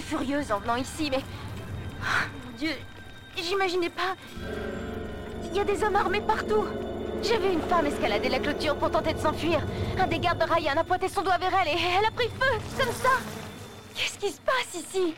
Furieuse en venant ici, mais... Oh, mon Dieu, j'imaginais pas... Il y a des hommes armés partout. Vu une femme escalader la clôture pour tenter de s'enfuir. Un des gardes de Ryan a pointé son doigt vers elle et elle a pris feu, comme ça. Qu'est-ce qui se passe ici?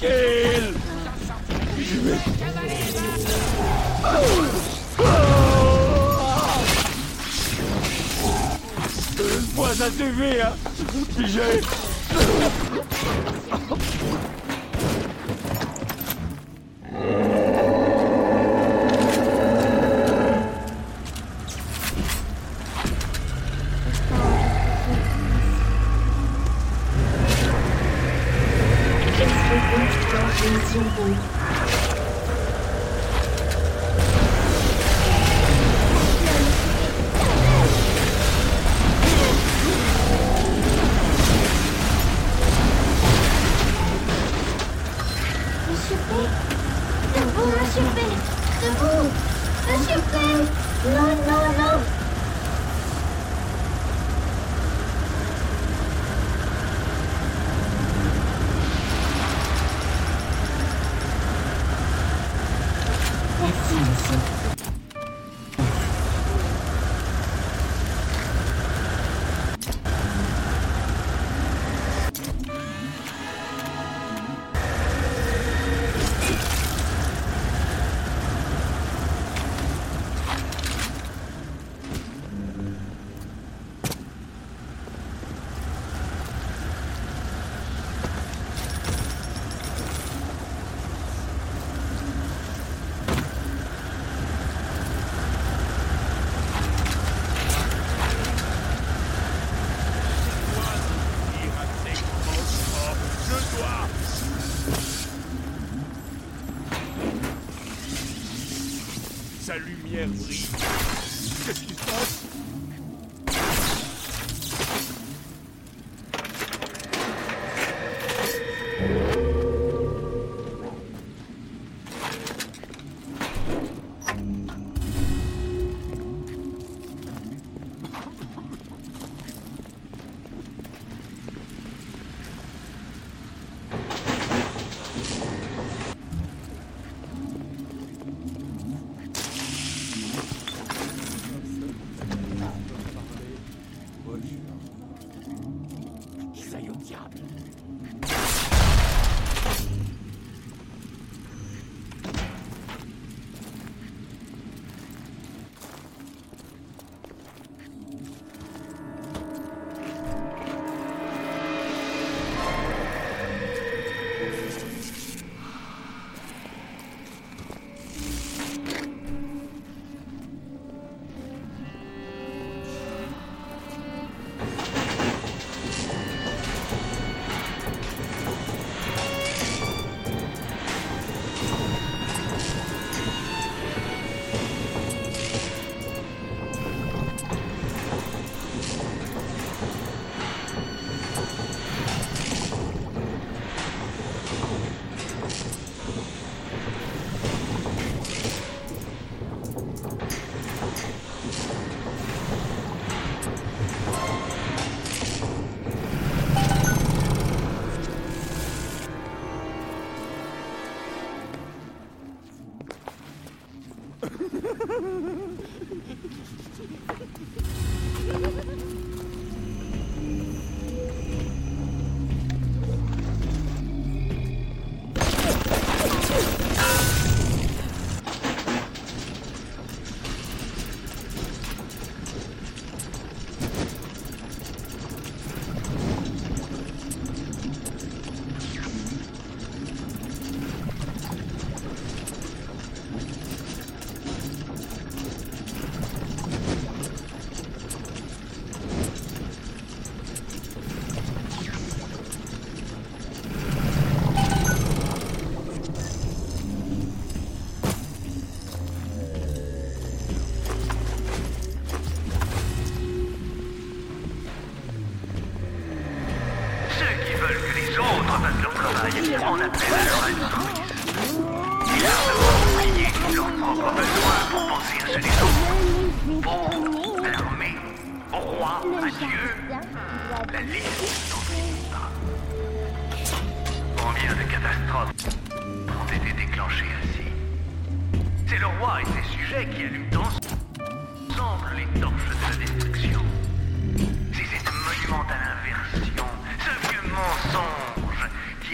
Laissez-moi tranquille Une fois hein J'ai...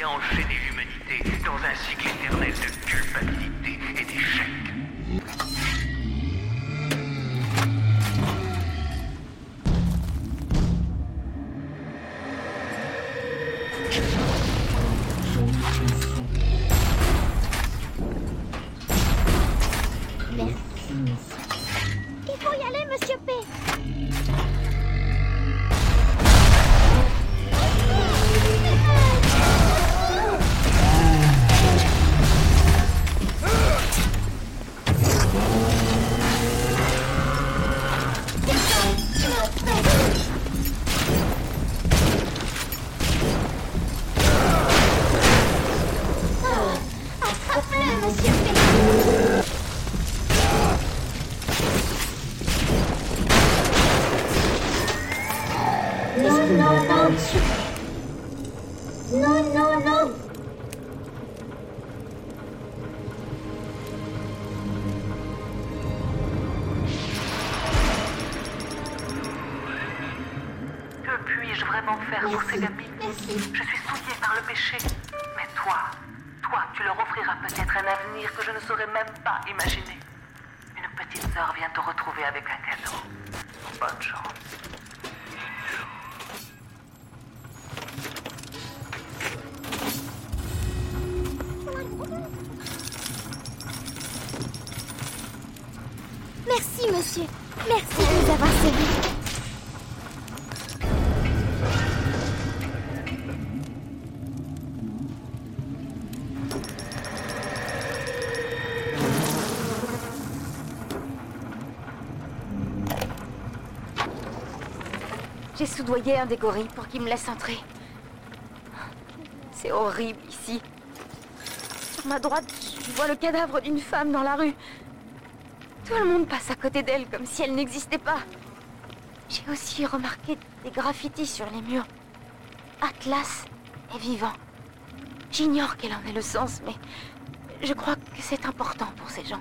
enchaîné l'humanité dans un cycle éternel de culpabilité et d'échec. J'ai soudoyé un des gorilles pour qu'il me laisse entrer. C'est horrible ici. Sur ma droite, je vois le cadavre d'une femme dans la rue. Tout le monde passe à côté d'elle comme si elle n'existait pas. J'ai aussi remarqué des graffitis sur les murs. Atlas est vivant. J'ignore quel en est le sens, mais je crois que c'est important pour ces gens.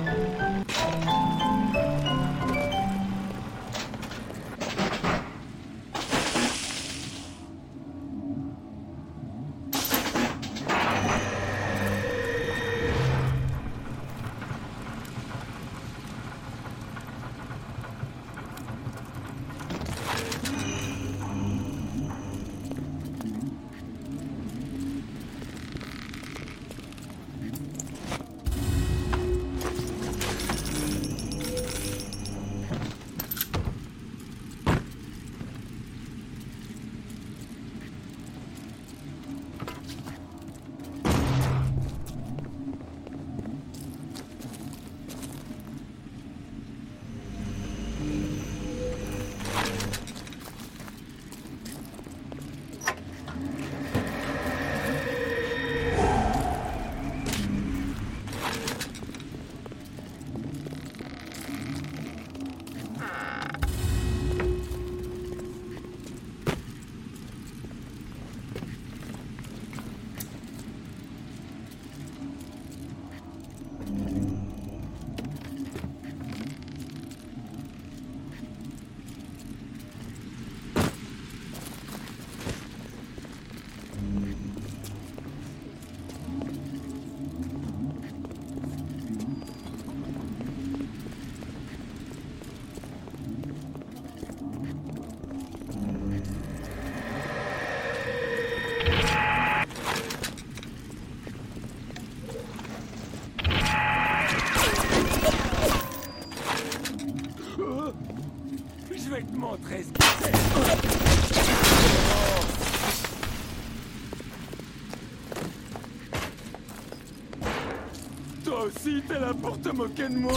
aussi, t'es là pour te moquer de moi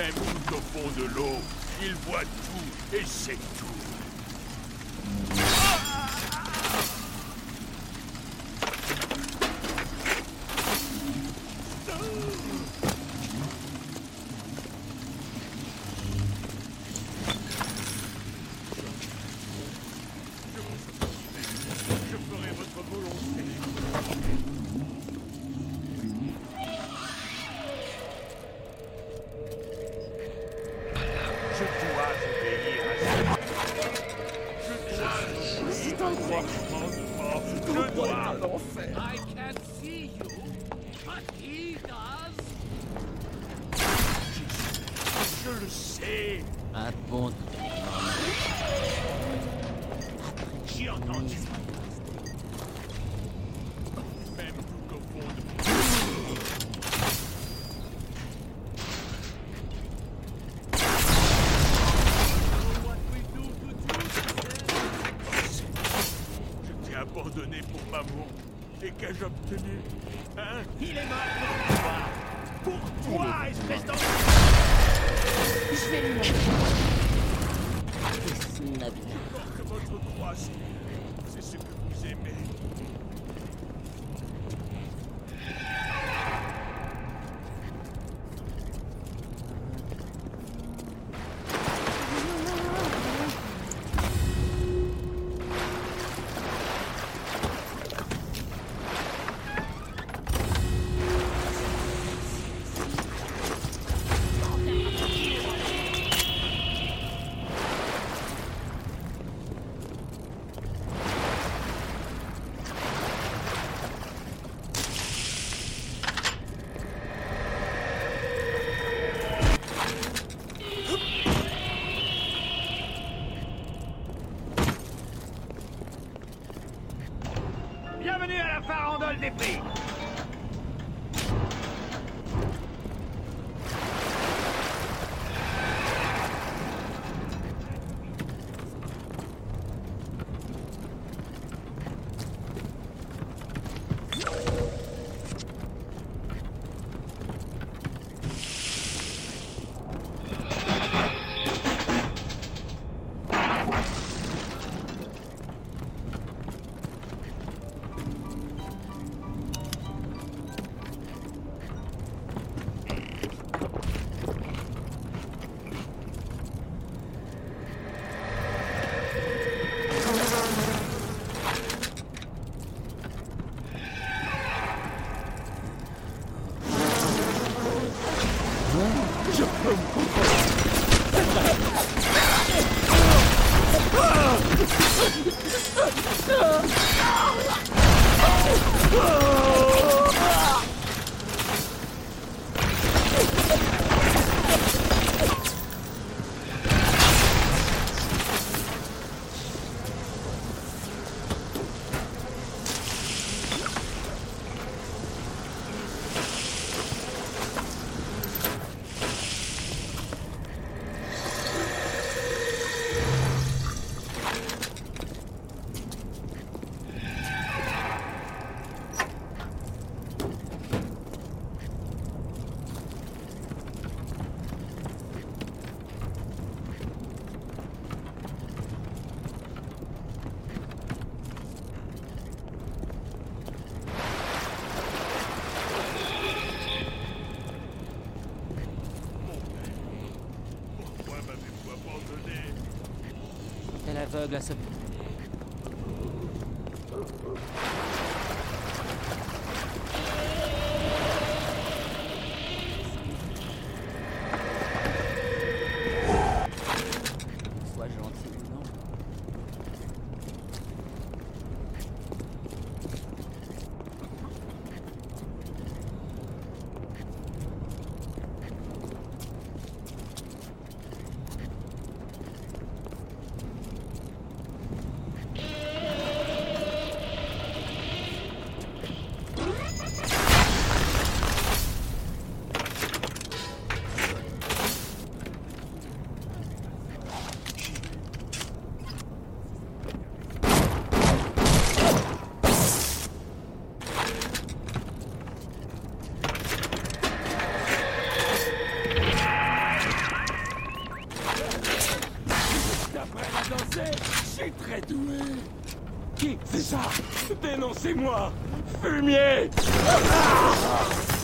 même tout au fond de l'eau, il voit tout et sait tout. glace sais, très doué. Qui C'est ça? Dénoncez-moi Fumier! Ah!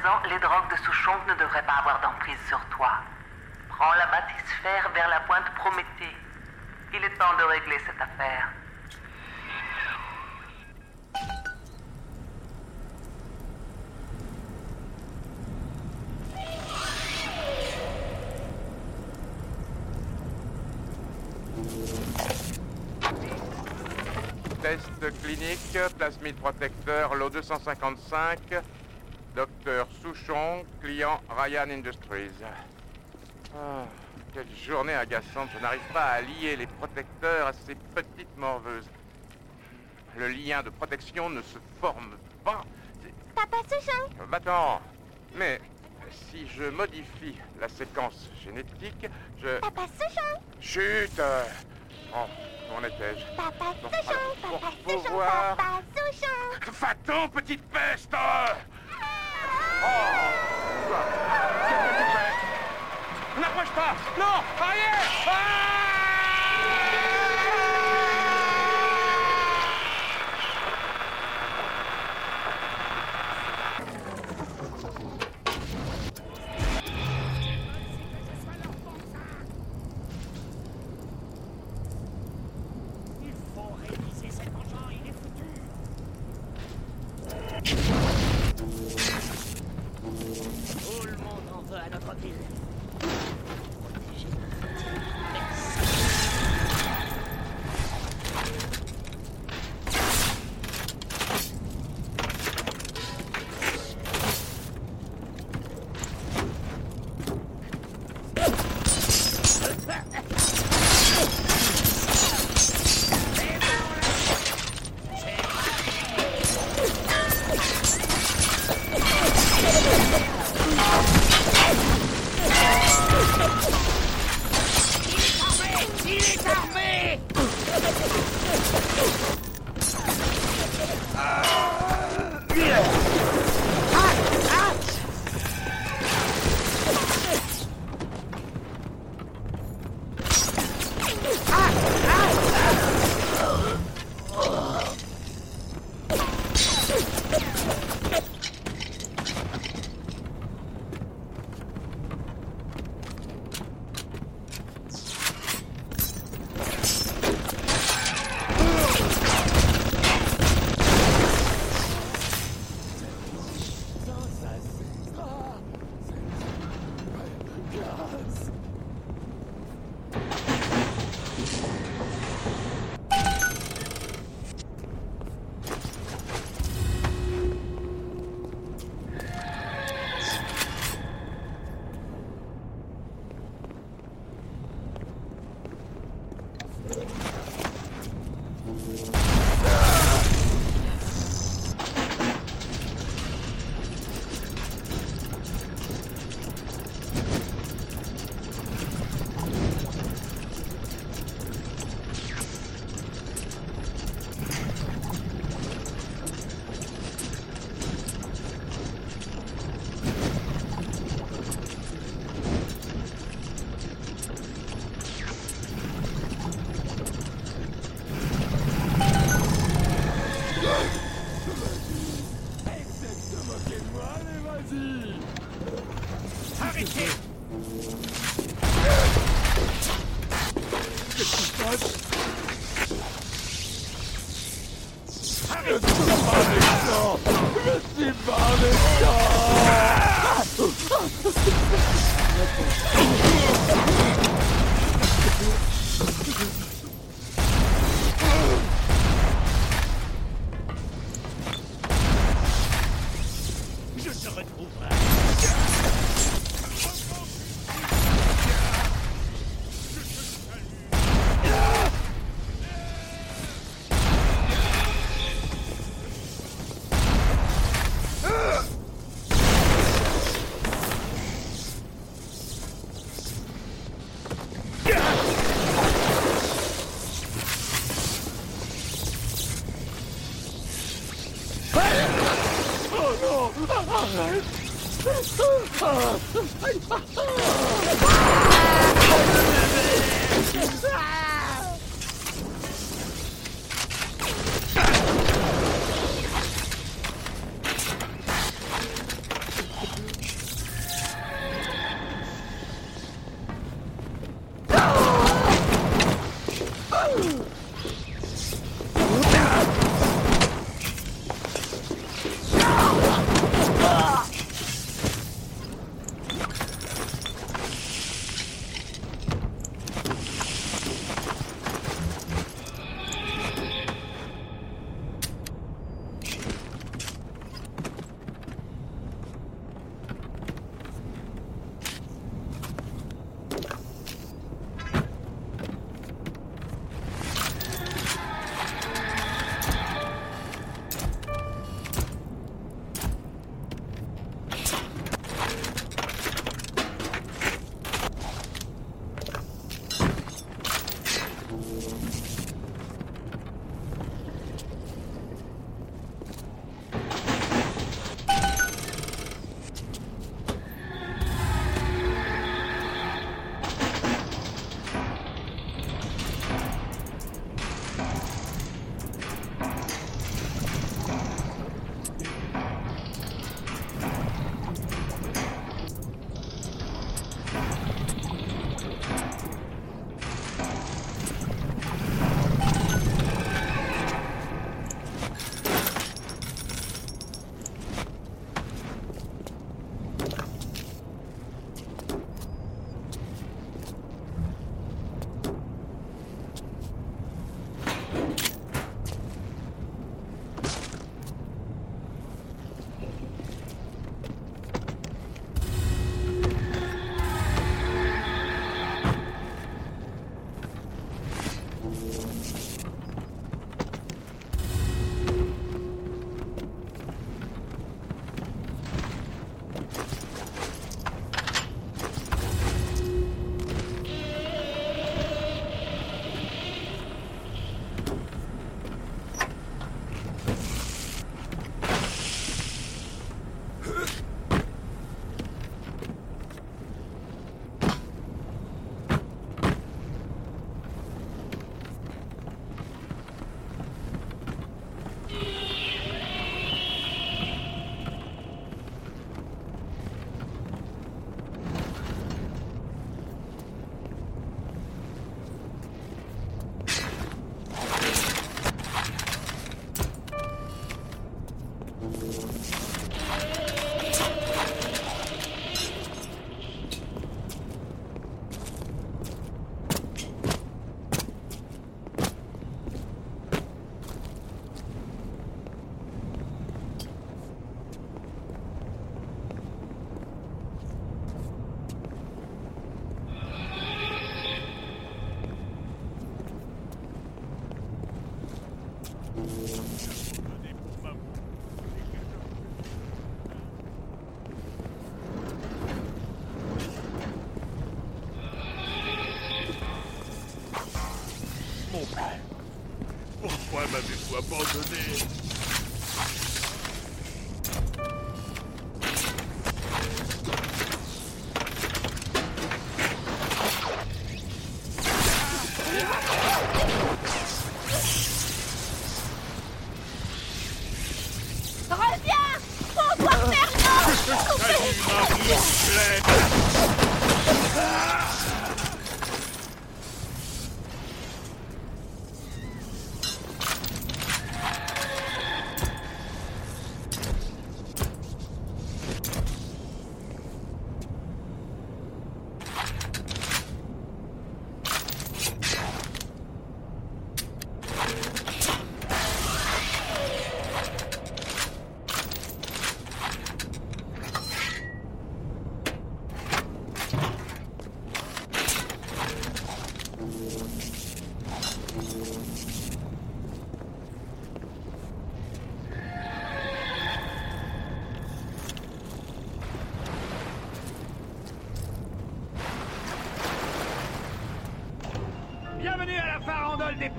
Présent, les drogues de Souchon ne devraient pas avoir d'emprise sur toi. Prends la bathysphère vers la pointe Prométhée. Il est temps de régler cette affaire. Test clinique, plasmide protecteur, lot 255, docteur Souchon, client Ryan Industries. Ah, quelle journée agaçante, je n'arrive pas à lier les protecteurs à ces petites morveuses. Le lien de protection ne se forme pas. Papa Souchon? Euh, Va-t'en Mais si je modifie la séquence génétique, je... Papa Souchon? Chut euh, Oh, où en étais-je? Papa Souchon Papa Souchon Papa Souchon Va-t'en, petite peste Oh Quoi Qu'est-ce que tu fais N'approche pas. Non. Arrière. Il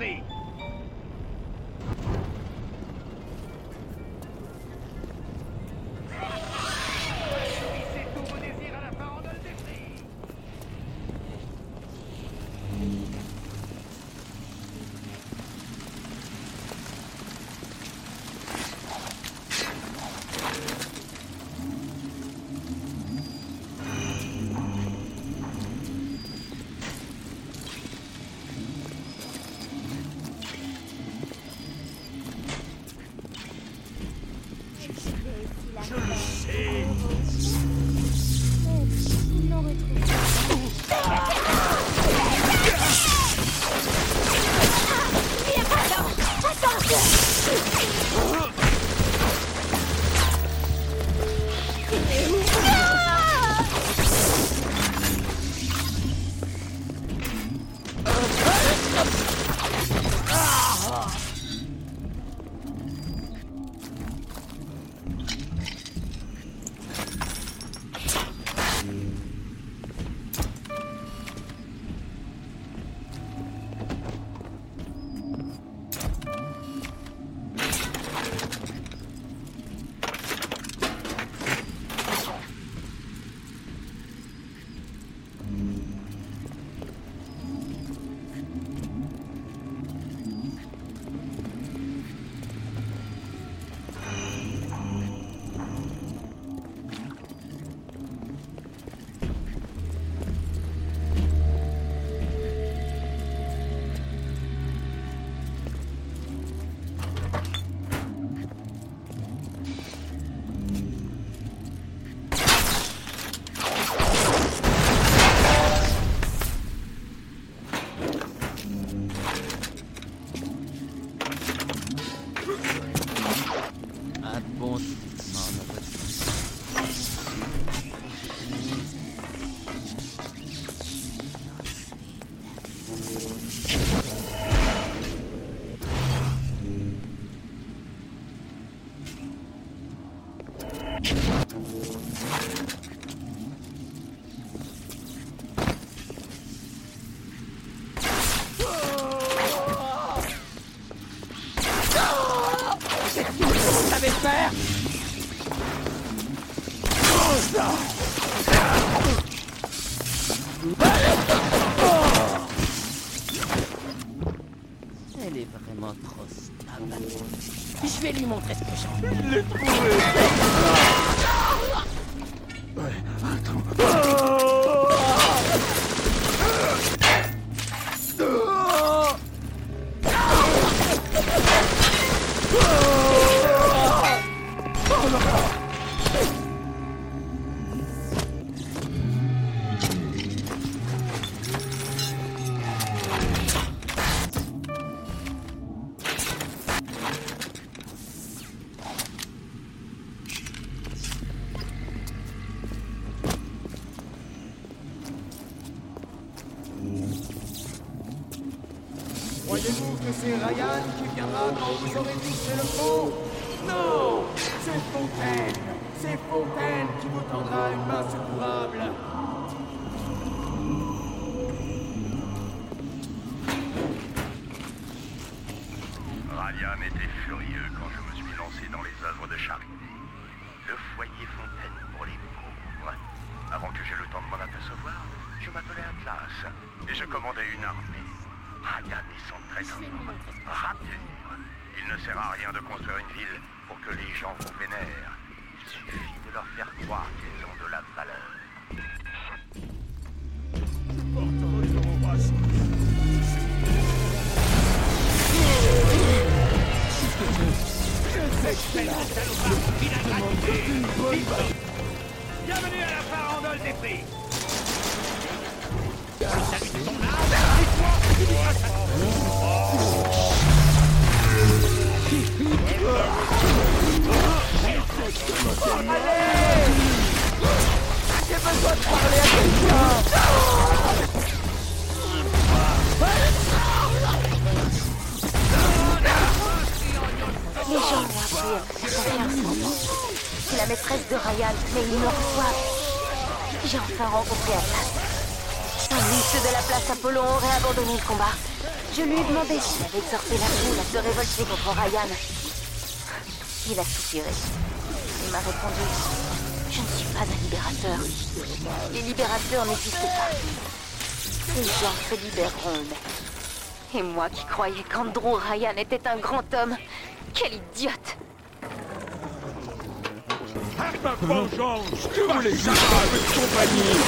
me. Montrer ce que j'en Les gens m'ont appris à faire confiance en moi. C'est la maîtresse de Ryan, mais ils me reçoivent. J'ai enfin rencontré Atlas. Lui, ceux de la place Apollon auraient abandonné le combat. Je lui ai demandé s'il avait exhorté la foule à se révolter contre Ryan. Il a soupiré. M'a répondu Je ne suis pas un libérateur. Les libérateurs n'existent pas. Ces gens se libéreront. Et moi qui croyais qu'Andrew Ryan était un grand homme, quel idiote Ma vengeance Tous les de compagnie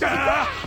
Ne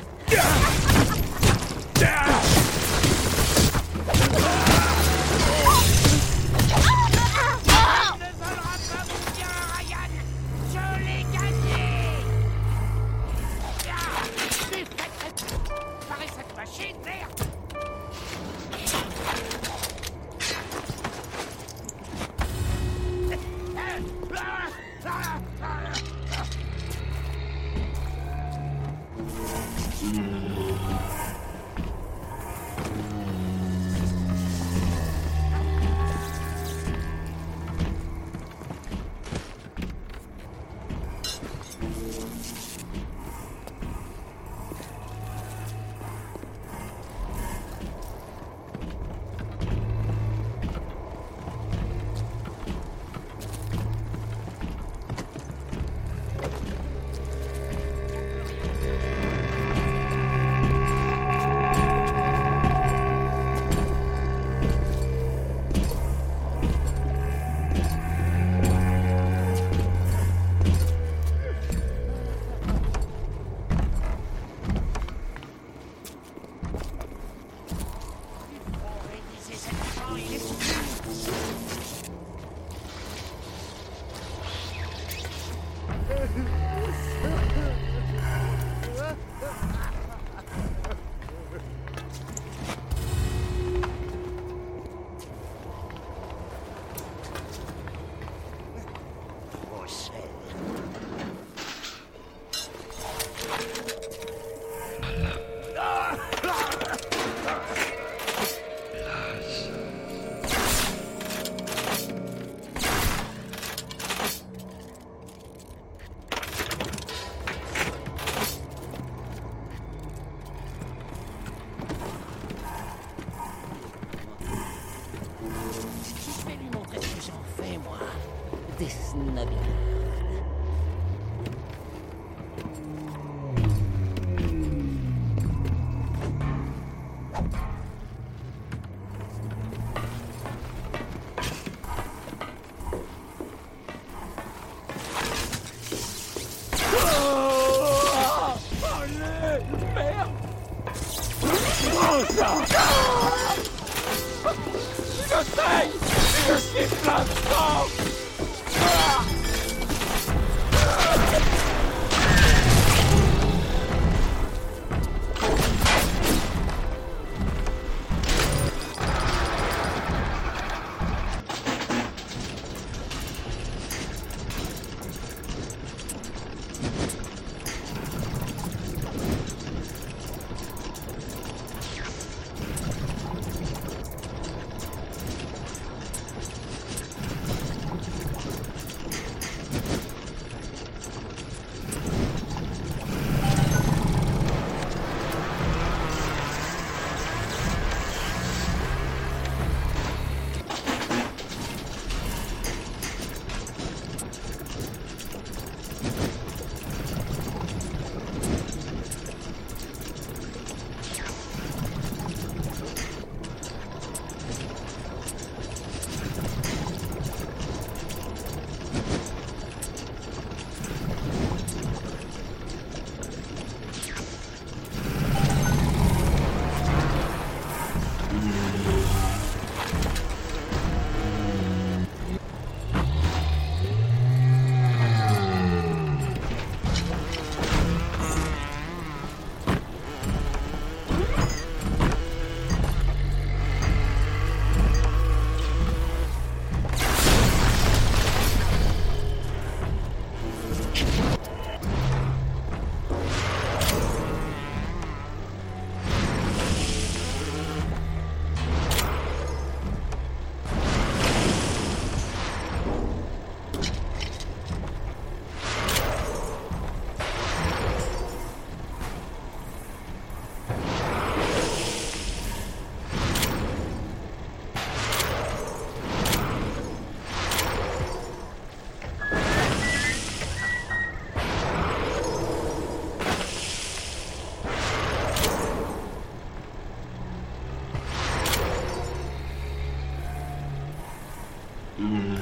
Mm.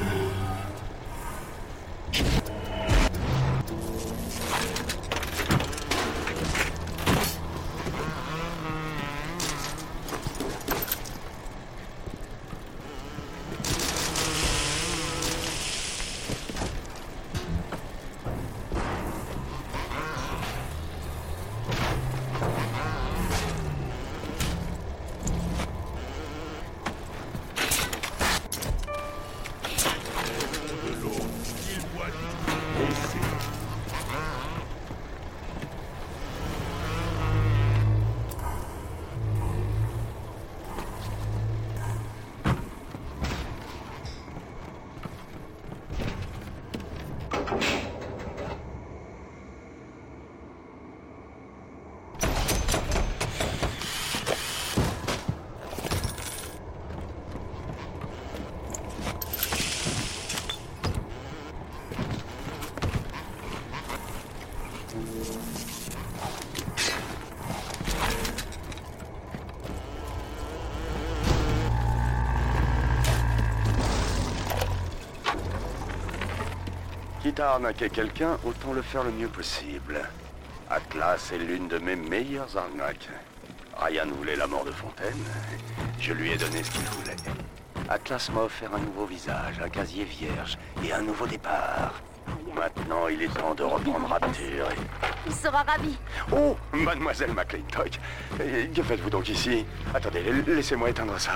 Quitte à arnaquer quelqu'un, autant le faire le mieux possible. Atlas est l'une de mes meilleures arnaques. Ryan voulait la mort de Fontaine. Je lui ai donné ce qu'il voulait. Atlas m'a offert un nouveau visage, un casier vierge et un nouveau départ. Maintenant, il est temps de reprendre Rapture et... Il sera ravi. Oh, mademoiselle McClintock. Que faites-vous donc ici? Attendez, laissez-moi éteindre ça.